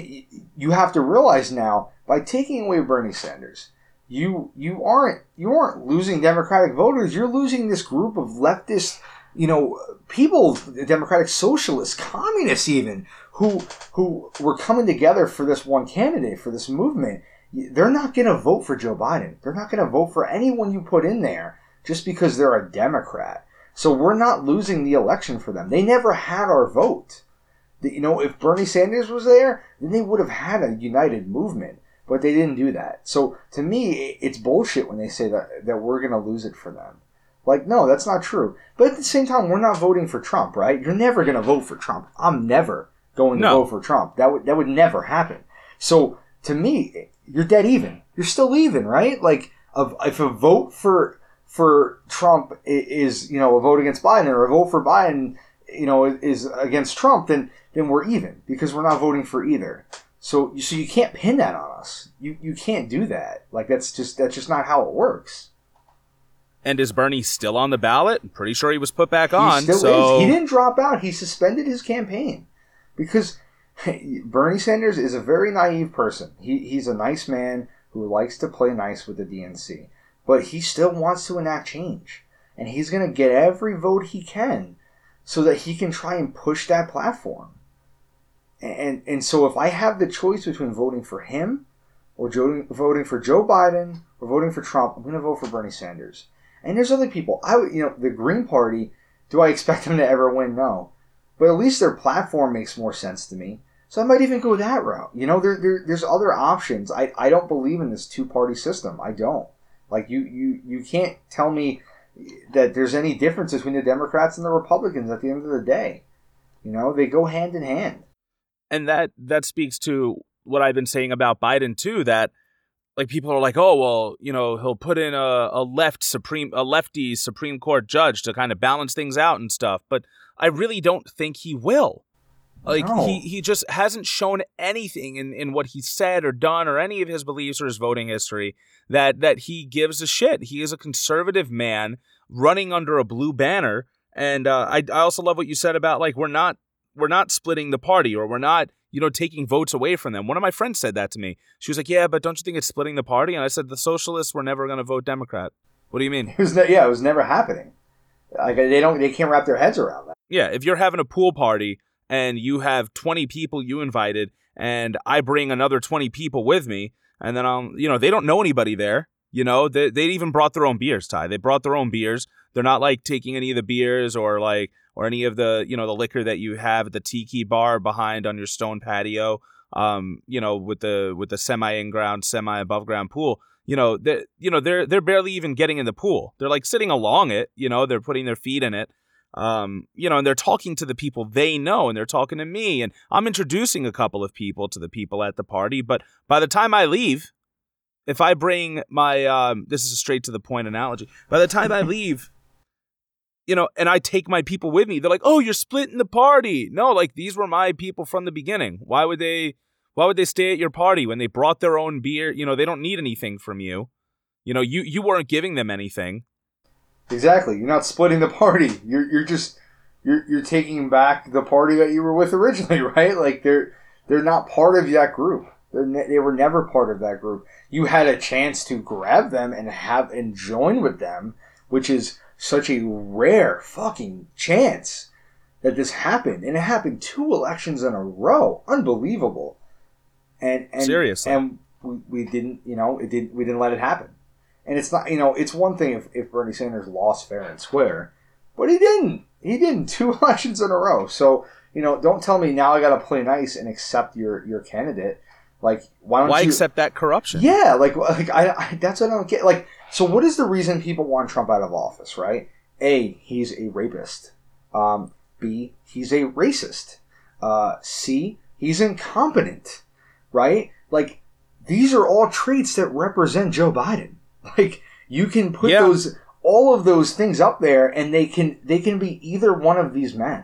you have to realize now, by taking away Bernie Sanders, you you aren't you aren't losing Democratic voters. You're losing this group of leftist, you know, people, Democratic socialists, communists, even who who were coming together for this one candidate for this movement. They're not going to vote for Joe Biden. They're not going to vote for anyone you put in there just because they're a Democrat. So we're not losing the election for them. They never had our vote. You know, if Bernie Sanders was there, then they would have had a united movement but they didn't do that. So to me, it's bullshit when they say that that we're going to lose it for them. Like, no, that's not true. But at the same time, we're not voting for Trump, right? You're never going to vote for Trump. I'm never going to No. vote for Trump. That would that would never happen. So to me, you're dead even. You're still even, right? Like, if a vote for for Trump is you know a vote against Biden, or a vote for Biden, you know, is against Trump, then then we're even because we're not voting for either. So so you can't pin that on us. You you can't do that. Like that's just that's just not how it works. And is Bernie still on the ballot? I'm pretty sure he was put back He on. still so is. He didn't drop out. He suspended his campaign because Bernie Sanders is a very naive person. He, he's a nice man who likes to play nice with the DNC, but he still wants to enact change, and he's going to get every vote he can so that he can try and push that platform. And and so if I have the choice between voting for him or voting for Joe Biden or voting for Trump, I'm going to vote for Bernie Sanders. And there's other people. I you know, the Green Party. Do I expect them to ever win? No, but at least their platform makes more sense to me. So I might even go that route. You know, there, there there's other options. I, I don't believe in this two party system. I don't. Like you, you you can't tell me that there's any difference between the Democrats and the Republicans at the end of the day. You know, they go hand in hand. and that that speaks to what I've been saying about Biden too. That like people are like, oh well, you know, he'll put in a, a left supreme a lefty Supreme Court judge to kind of balance things out and stuff. But I really don't think he will. Like No. he he just hasn't shown anything in, in what he said or done or any of his beliefs or his voting history that that he gives a shit. He is a conservative man running under a blue banner. And uh, I I also love what you said about like we're not we're not splitting the party or we're not you know taking votes away from them. One of my friends said that to me. She was like, "Yeah, but don't you think it's splitting the party?" And I said, "The socialists were never going to vote Democrat." What do you mean? It was ne- yeah, it was never happening. Like they don't they can't wrap their heads around that. Yeah, if you're having a pool party and you have 20 people you invited and I bring another 20 people with me and then I'm, you know, they don't know anybody there. You know, they they even brought their own beers, Ty. They brought their own beers. They're not like taking any of the beers or like or any of the, you know, the liquor that you have at the tiki bar behind on your stone patio. Um, you know, with the with the semi in ground, semi above ground pool. You know, they you know, they're they're barely even getting in the pool. They're like sitting along it, you know, they're putting their feet in it um, you know, and they're talking to the people they know, and they're talking to me, and I'm introducing a couple of people to the people at the party. But by the time I leave, if I bring my, um, this is a straight to the point analogy. By the time I leave, you know, and I take my people with me, they're like, "Oh, you're splitting the party." No, like these were my people from the beginning. Why would they? Why would they stay at your party when they brought their own beer? You know, they don't need anything from you. You know, you you weren't giving them anything. Exactly. You're not splitting the party. You're you're just you're you're taking back the party that you were with originally, right? Like they're they're not part of that group. They're ne- they were never part of that group. You had a chance to grab them and have and join with them, which is such a rare fucking chance that this happened, and it happened two elections in a row. Unbelievable. And and Seriously. and we, we didn't you know it didn't we didn't let it happen. And it's not, you know, it's one thing if, if Bernie Sanders lost fair and square, but he didn't. He didn't two elections in a row. So, you know, don't tell me now I got to play nice and accept your your candidate. Like, why don't Why you? accept that corruption? yeah, like, like I, I, that's what I don't get. Like, so what is the reason people want Trump out of office? Right? A, he's a rapist. Um, B, he's a racist. Uh, C, he's incompetent. Right? Like, these are all traits that represent Joe Biden. Like, you can put Yeah. those all of those things up there, and they can they can be either one of these men.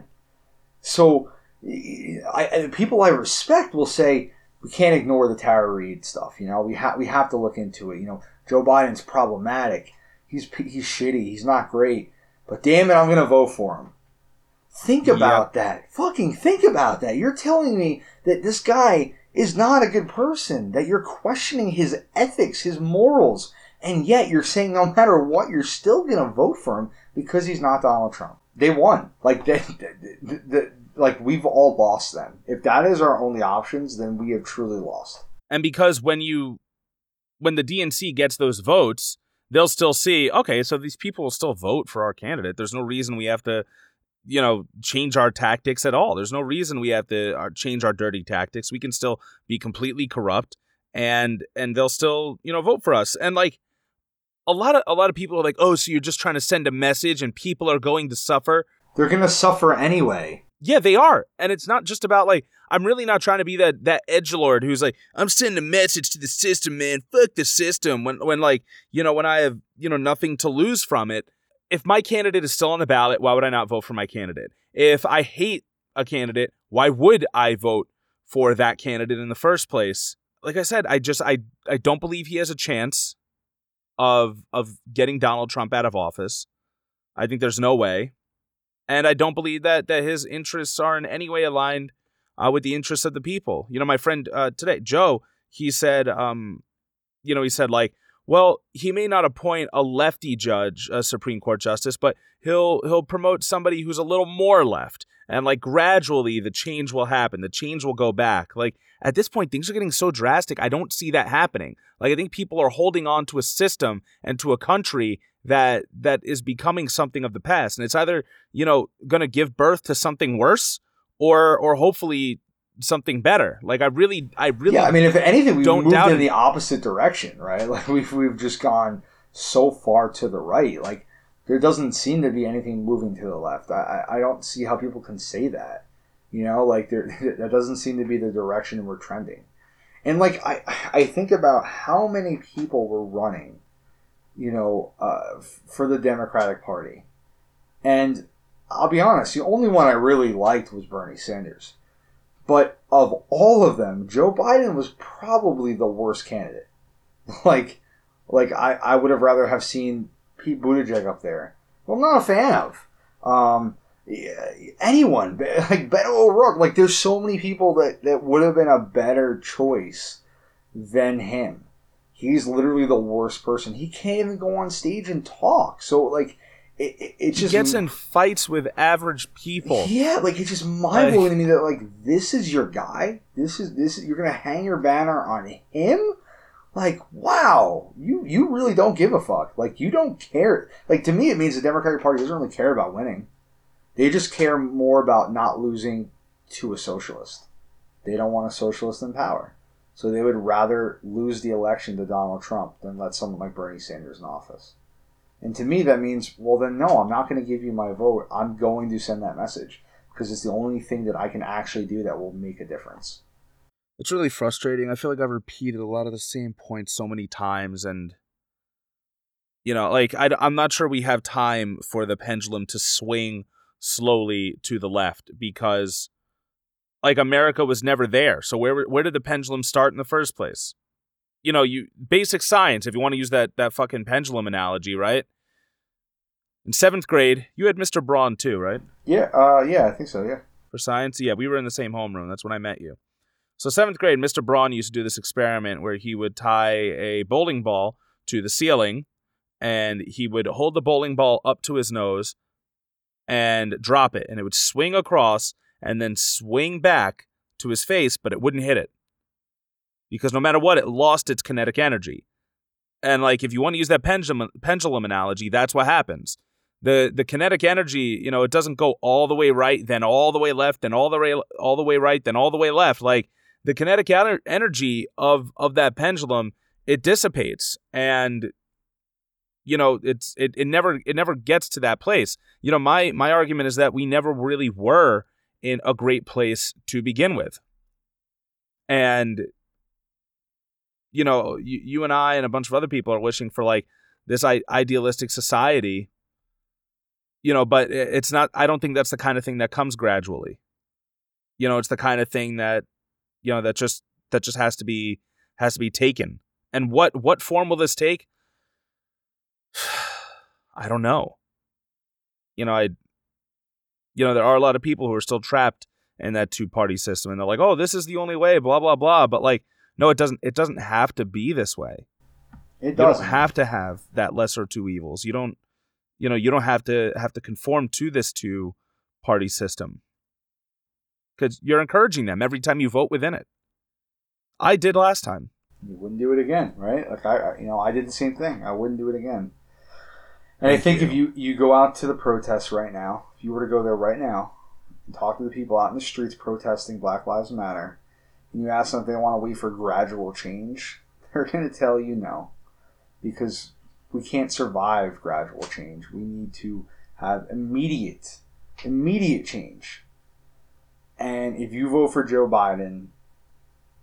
So, I, I people I respect will say we can't ignore the Tara Reade stuff. You know, we have we have to look into it. You know, Joe Biden's problematic. He's he's shitty. He's not great. But damn it, I'm gonna vote for him. Think about yep. that. Fucking think about that. You're telling me that this guy is not a good person, that you're questioning his ethics, his morals, and yet you're saying no matter what, you're still going to vote for him because he's not Donald Trump. They won. Like, they, they, they, like we've all lost them. If that is our only options, then we have truly lost. And because when you, when the DNC gets those votes, they'll still see, okay, so these people will still vote for our candidate. There's no reason we have to you know change our tactics at all there's no reason we have to uh, change our dirty tactics we can still be completely corrupt and and they'll still you know vote for us and like a lot of a lot of people are like oh so you're just trying to send a message and people are going to suffer they're going to suffer anyway yeah they are and it's not just about like i'm really not trying to be that that edge lord who's like i'm sending a message to the system man fuck the system when when like you know when i have you know nothing to lose from it if my candidate is still on the ballot, why would I not vote for my candidate? If I hate a candidate, why would I vote for that candidate in the first place? Like I said, I just I I don't believe he has a chance of of getting Donald Trump out of office. I think there's no way. And I don't believe that that his interests are in any way aligned uh, with the interests of the people. You know, my friend uh, today, Joe, he said, um, you know, he said like, well, he may not appoint a lefty judge, a Supreme Court justice, but he'll he'll promote somebody who's a little more left. And like gradually the change will happen. The change will go back. Like at this point things are getting so drastic. I don't see that happening. Like I think people are holding on to a system and to a country that that is becoming something of the past. And it's either, you know, going to give birth to something worse or or hopefully something better. Like I really, I really. Yeah, I mean, if anything, we've moved in the opposite direction, right? Like we've we've just gone so far to the right. Like there doesn't seem to be anything moving to the left. I I don't see how people can say that. You know, like there that doesn't seem to be the direction we're trending. And like I I think about how many people were running, you know, uh, for the Democratic Party, and I'll be honest, the only one I really liked was Bernie Sanders but of all of them, Joe Biden was probably the worst candidate. like, like I, I would have rather have seen Pete Buttigieg up there. Well, I'm not a fan of. Um, anyone like Beto O'Rourke. Like, there's so many people that that would have been a better choice than him. He's literally the worst person. He can't even go on stage and talk. So, like, it, it, it just he gets in fights with average people. Yeah, like it's just mind blowing to me that like this is your guy. This is this is, you're gonna hang your banner on him. Like wow, you you really don't give a fuck. Like you don't care. Like to me, it means the Democratic Party doesn't really care about winning. They just care more about not losing to a socialist. They don't want a socialist in power. So they would rather lose the election to Donald Trump than let someone like Bernie Sanders in office. And to me, that means, well, then no, I'm not going to give you my vote. I'm going to send that message because it's the only thing that I can actually do that will make a difference. It's really frustrating. I feel like I've repeated a lot of the same points so many times, and you know, like I, I'm not sure we have time for the pendulum to swing slowly to the left because, like, America was never there. So where where did the pendulum start in the first place? you know, you basic science, if you want to use that that fucking pendulum analogy, right? In seventh grade, you had Mr. Braun too, right? Yeah, uh, yeah, I think so. Yeah. For science, yeah, we were in the same homeroom. That's when I met you. So seventh grade, Mr. Braun used to do this experiment where he would tie a bowling ball to the ceiling, and he would hold the bowling ball up to his nose and drop it, and it would swing across and then swing back to his face, but it wouldn't hit it because no matter what, it lost its kinetic energy. And like if you want to use that pendulum pendulum analogy, that's what happens. The the kinetic energy, you know, it doesn't go all the way right, then all the way left, then all the way all the way right, then all the way left. Like the kinetic energy of of that pendulum, it dissipates and you know, it's it, it never it never gets to that place. You know, my my argument is that we never really were in a great place to begin with. And you know, you, you and I and a bunch of other people are wishing for like this I- idealistic society. You know, but it's not. I don't think that's the kind of thing that comes gradually. You know, it's the kind of thing that, you know, that just that just has to be has to be taken. And what what form will this take? I don't know. You know, I you know, there are a lot of people who are still trapped in that two party system and they're like, "Oh, this is the only way, blah blah blah." But like, no, it doesn't it doesn't have to be this way. It doesn't You don't have to have that lesser two evils. You don't you know, you don't have to have to conform to this two party system. Cuz you're encouraging them every time you vote within it. I did last time. you wouldn't do it again, right? Like I- you know, I did the same thing. I wouldn't do it again. And I think if you you go out to the protests right now, if you were to go there right now and talk to the people out in the streets protesting Black Lives Matter, and you ask them if they want to wait for gradual change, they're going to tell you no, because we can't survive gradual change. We need to have immediate, immediate change. And if you vote for Joe Biden,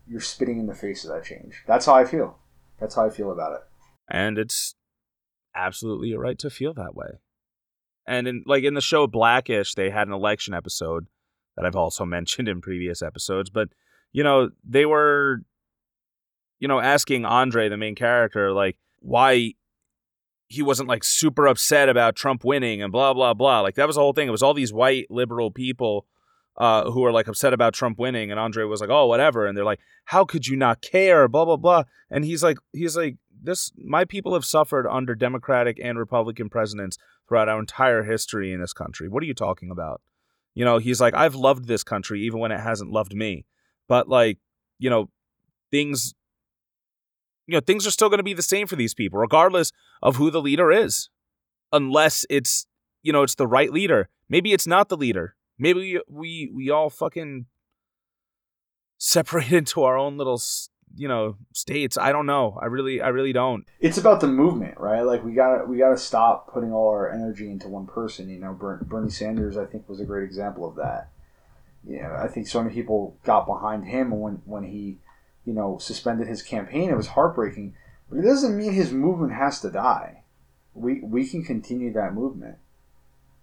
you're spitting in the face of that change. That's how I feel. That's how I feel about it. and it's absolutely your right to feel that way. And in like in the show Blackish, they had an election episode that I've also mentioned in previous episodes, but you know, they were you know, asking Andre, the main character, like why he wasn't like super upset about Trump winning and blah blah blah. Like that was the whole thing. It was all these white liberal people uh, who are like upset about Trump winning, and Andre was like, "Oh, whatever," and they're like, "How could you not care?" Blah blah blah, and he's like, he's like, "This, my people have suffered under Democratic and Republican presidents throughout our entire history in this country. What are you talking about?" You know, he's like, "I've loved this country even when it hasn't loved me," but like, you know, things, you know, things are still going to be the same for these people, regardless of who the leader is, unless it's, you know, it's the right leader. Maybe it's not the leader. Maybe we we, we all fucking separate into our own little, you know, states. I don't know. I really, I really don't. It's about the movement, right? Like we gotta we gotta stop putting all our energy into one person. You know, Bernie Sanders, I think, was a great example of that. Yeah, I think so many people got behind him when when he, you know, suspended his campaign. It was heartbreaking, but it doesn't mean his movement has to die. We we can continue that movement,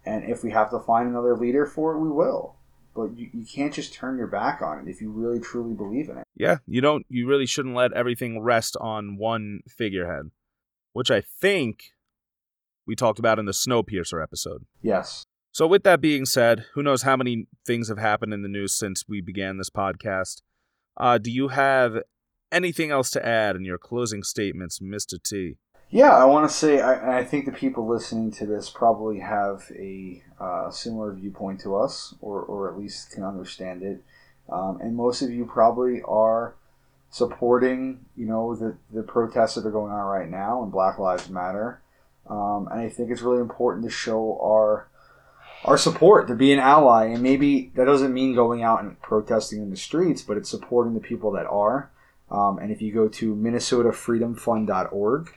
and if we have to find another leader for it, we will. But you, you can't just turn your back on it if you really truly believe in it. Yeah, you don't. You really shouldn't let everything rest on one figurehead, which I think we talked about in the Snowpiercer episode. Yes. So, with that being said, who knows how many things have happened in the news since we began this podcast? Uh, do you have anything else to add in your closing statements, Mister T? Yeah, I want to say I, I think the people listening to this probably have a uh, similar viewpoint to us, or, or at least can understand it. Um, and most of you probably are supporting, you know, the, the protests that are going on right now and Black Lives Matter. Um, and I think it's really important to show our our support to be an ally. And maybe that doesn't mean going out and protesting in the streets, but it's supporting the people that are. Um, and if you go to minnesotafreedomfund.org,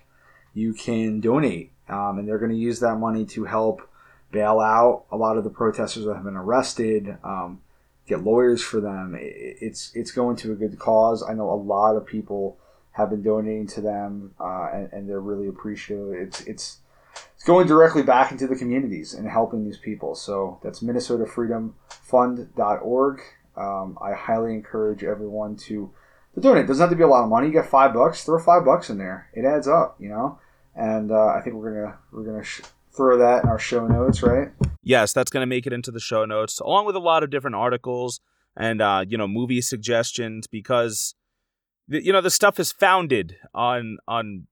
you can donate, um, and they're going to use that money to help bail out a lot of the protesters that have been arrested, um, get lawyers for them. It's it's going to a good cause. I know a lot of people have been donating to them, uh, and, and they're really appreciative. It's it's it's going directly back into the communities and helping these people. So that's MinnesotaFreedomFund.org. Um, I highly encourage everyone to to donate. It doesn't have to be a lot of money. You get five bucks, throw five bucks in there. It adds up, you know. And uh, I think we're gonna we're gonna sh- throw that in our show notes, right? Yes, that's to make it into the show notes, along with a lot of different articles and uh, you know movie suggestions, because the, you know the stuff is founded on on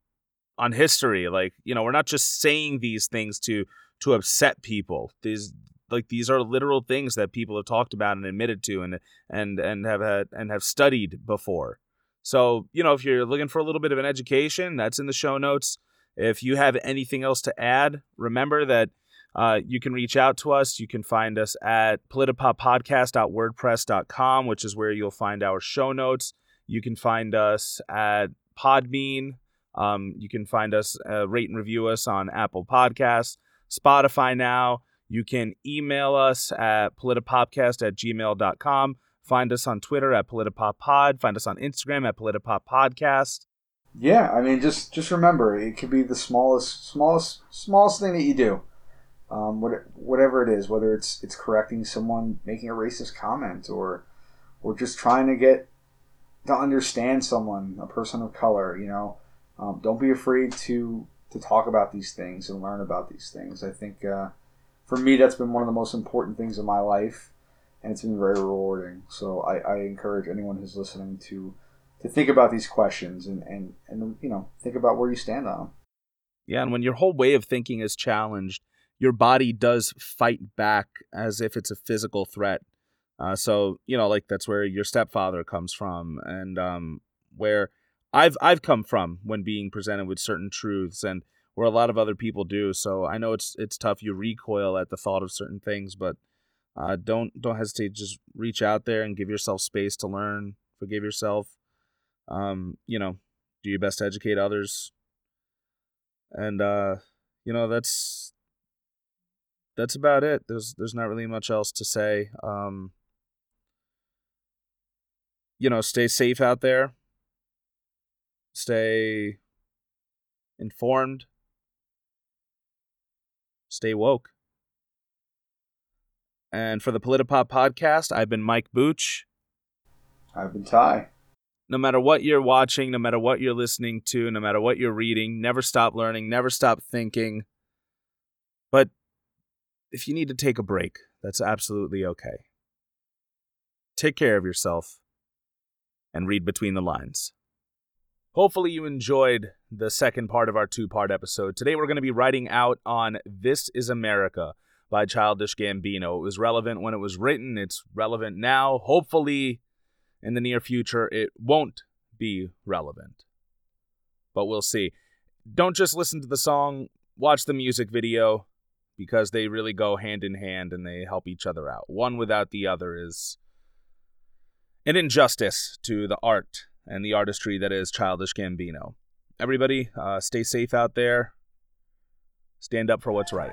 on history. Like you know, we're not just saying these things to to upset people. These like these are literal things that people have talked about and admitted to and and and have had and have studied before. So, you know, if you're looking for a little bit of an education, that's in the show notes. If you have anything else to add, remember that uh, you can reach out to us. You can find us at politipoppodcast.wordpress.com, which is where you'll find our show notes. You can find us at Podbean. Um, you can find us, uh, rate and review us on Apple Podcasts, Spotify now. You can email us at politipopcast at gmail.com. Find us on Twitter at politipoppod. Find us on Instagram at politipoppodcast. Yeah, I mean, just just remember, it could be the smallest, smallest, smallest thing that you do. Um, what, whatever it is, whether it's it's correcting someone making a racist comment, or or just trying to get to understand someone, a person of color. You know, um, don't be afraid to to talk about these things and learn about these things. I think uh, for me, that's been one of the most important things in my life, and it's been very rewarding. So I, I encourage anyone who's listening to to think about these questions and, and, and you know think about where you stand on them. Yeah, and when your whole way of thinking is challenged, your body does fight back as if it's a physical threat. Uh, so you know, like that's where your stepfather comes from, and um, where I've I've come from when being presented with certain truths, and where a lot of other people do. So I know it's it's tough. You recoil at the thought of certain things, but uh, don't don't hesitate. Just reach out there and give yourself space to learn. Forgive yourself. Um, you know, do your best to educate others. And uh, you know that's that's about it. There's there's not really much else to say. Um, you know, stay safe out there. Stay informed. Stay woke. And for the Politipop podcast, I've been Mike Booch. I've been Ty. No matter what you're watching, no matter what you're listening to, no matter what you're reading, never stop learning, never stop thinking. But if you need to take a break, that's absolutely okay. Take care of yourself and read between the lines. Hopefully, you enjoyed the second part of our two part episode. Today, we're going to be writing out on This is America by Childish Gambino. It was relevant when it was written, it's relevant now. Hopefully, in the near future, it won't be relevant. But we'll see. Don't just listen to the song, watch the music video because they really go hand in hand and they help each other out. One without the other is an injustice to the art and the artistry that is Childish Gambino. Everybody, uh, stay safe out there. Stand up for what's right.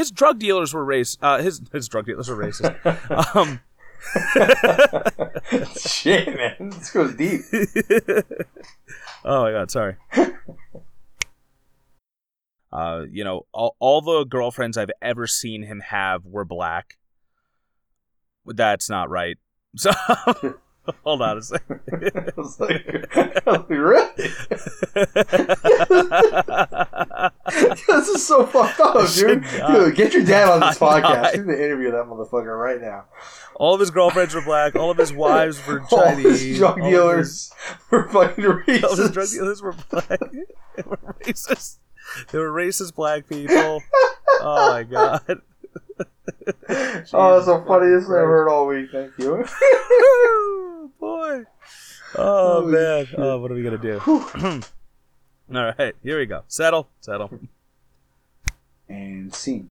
His drug dealers were racist. Uh, his his drug dealers were racist. um, Shit, man, this goes deep. oh my god, sorry. Uh, you know, all, all the girlfriends I've ever seen him have were black. That's not right. So hold on a second. I was like, I was like, really? this is so fucked up, dude. Dude, get your dad on this podcast. You need to interview that motherfucker right now. all of his girlfriends were black. All of his wives were All Chinese. his drug all dealers were fucking his- all of his drug dealers were black. they were racist. They were racist black people. Oh my god. Oh, that's the funniest thing I've heard all week. Thank you. Woo, boy. Oh Holy man. Oh, what are we gonna do? All right, here we go. Settle, settle. and scene.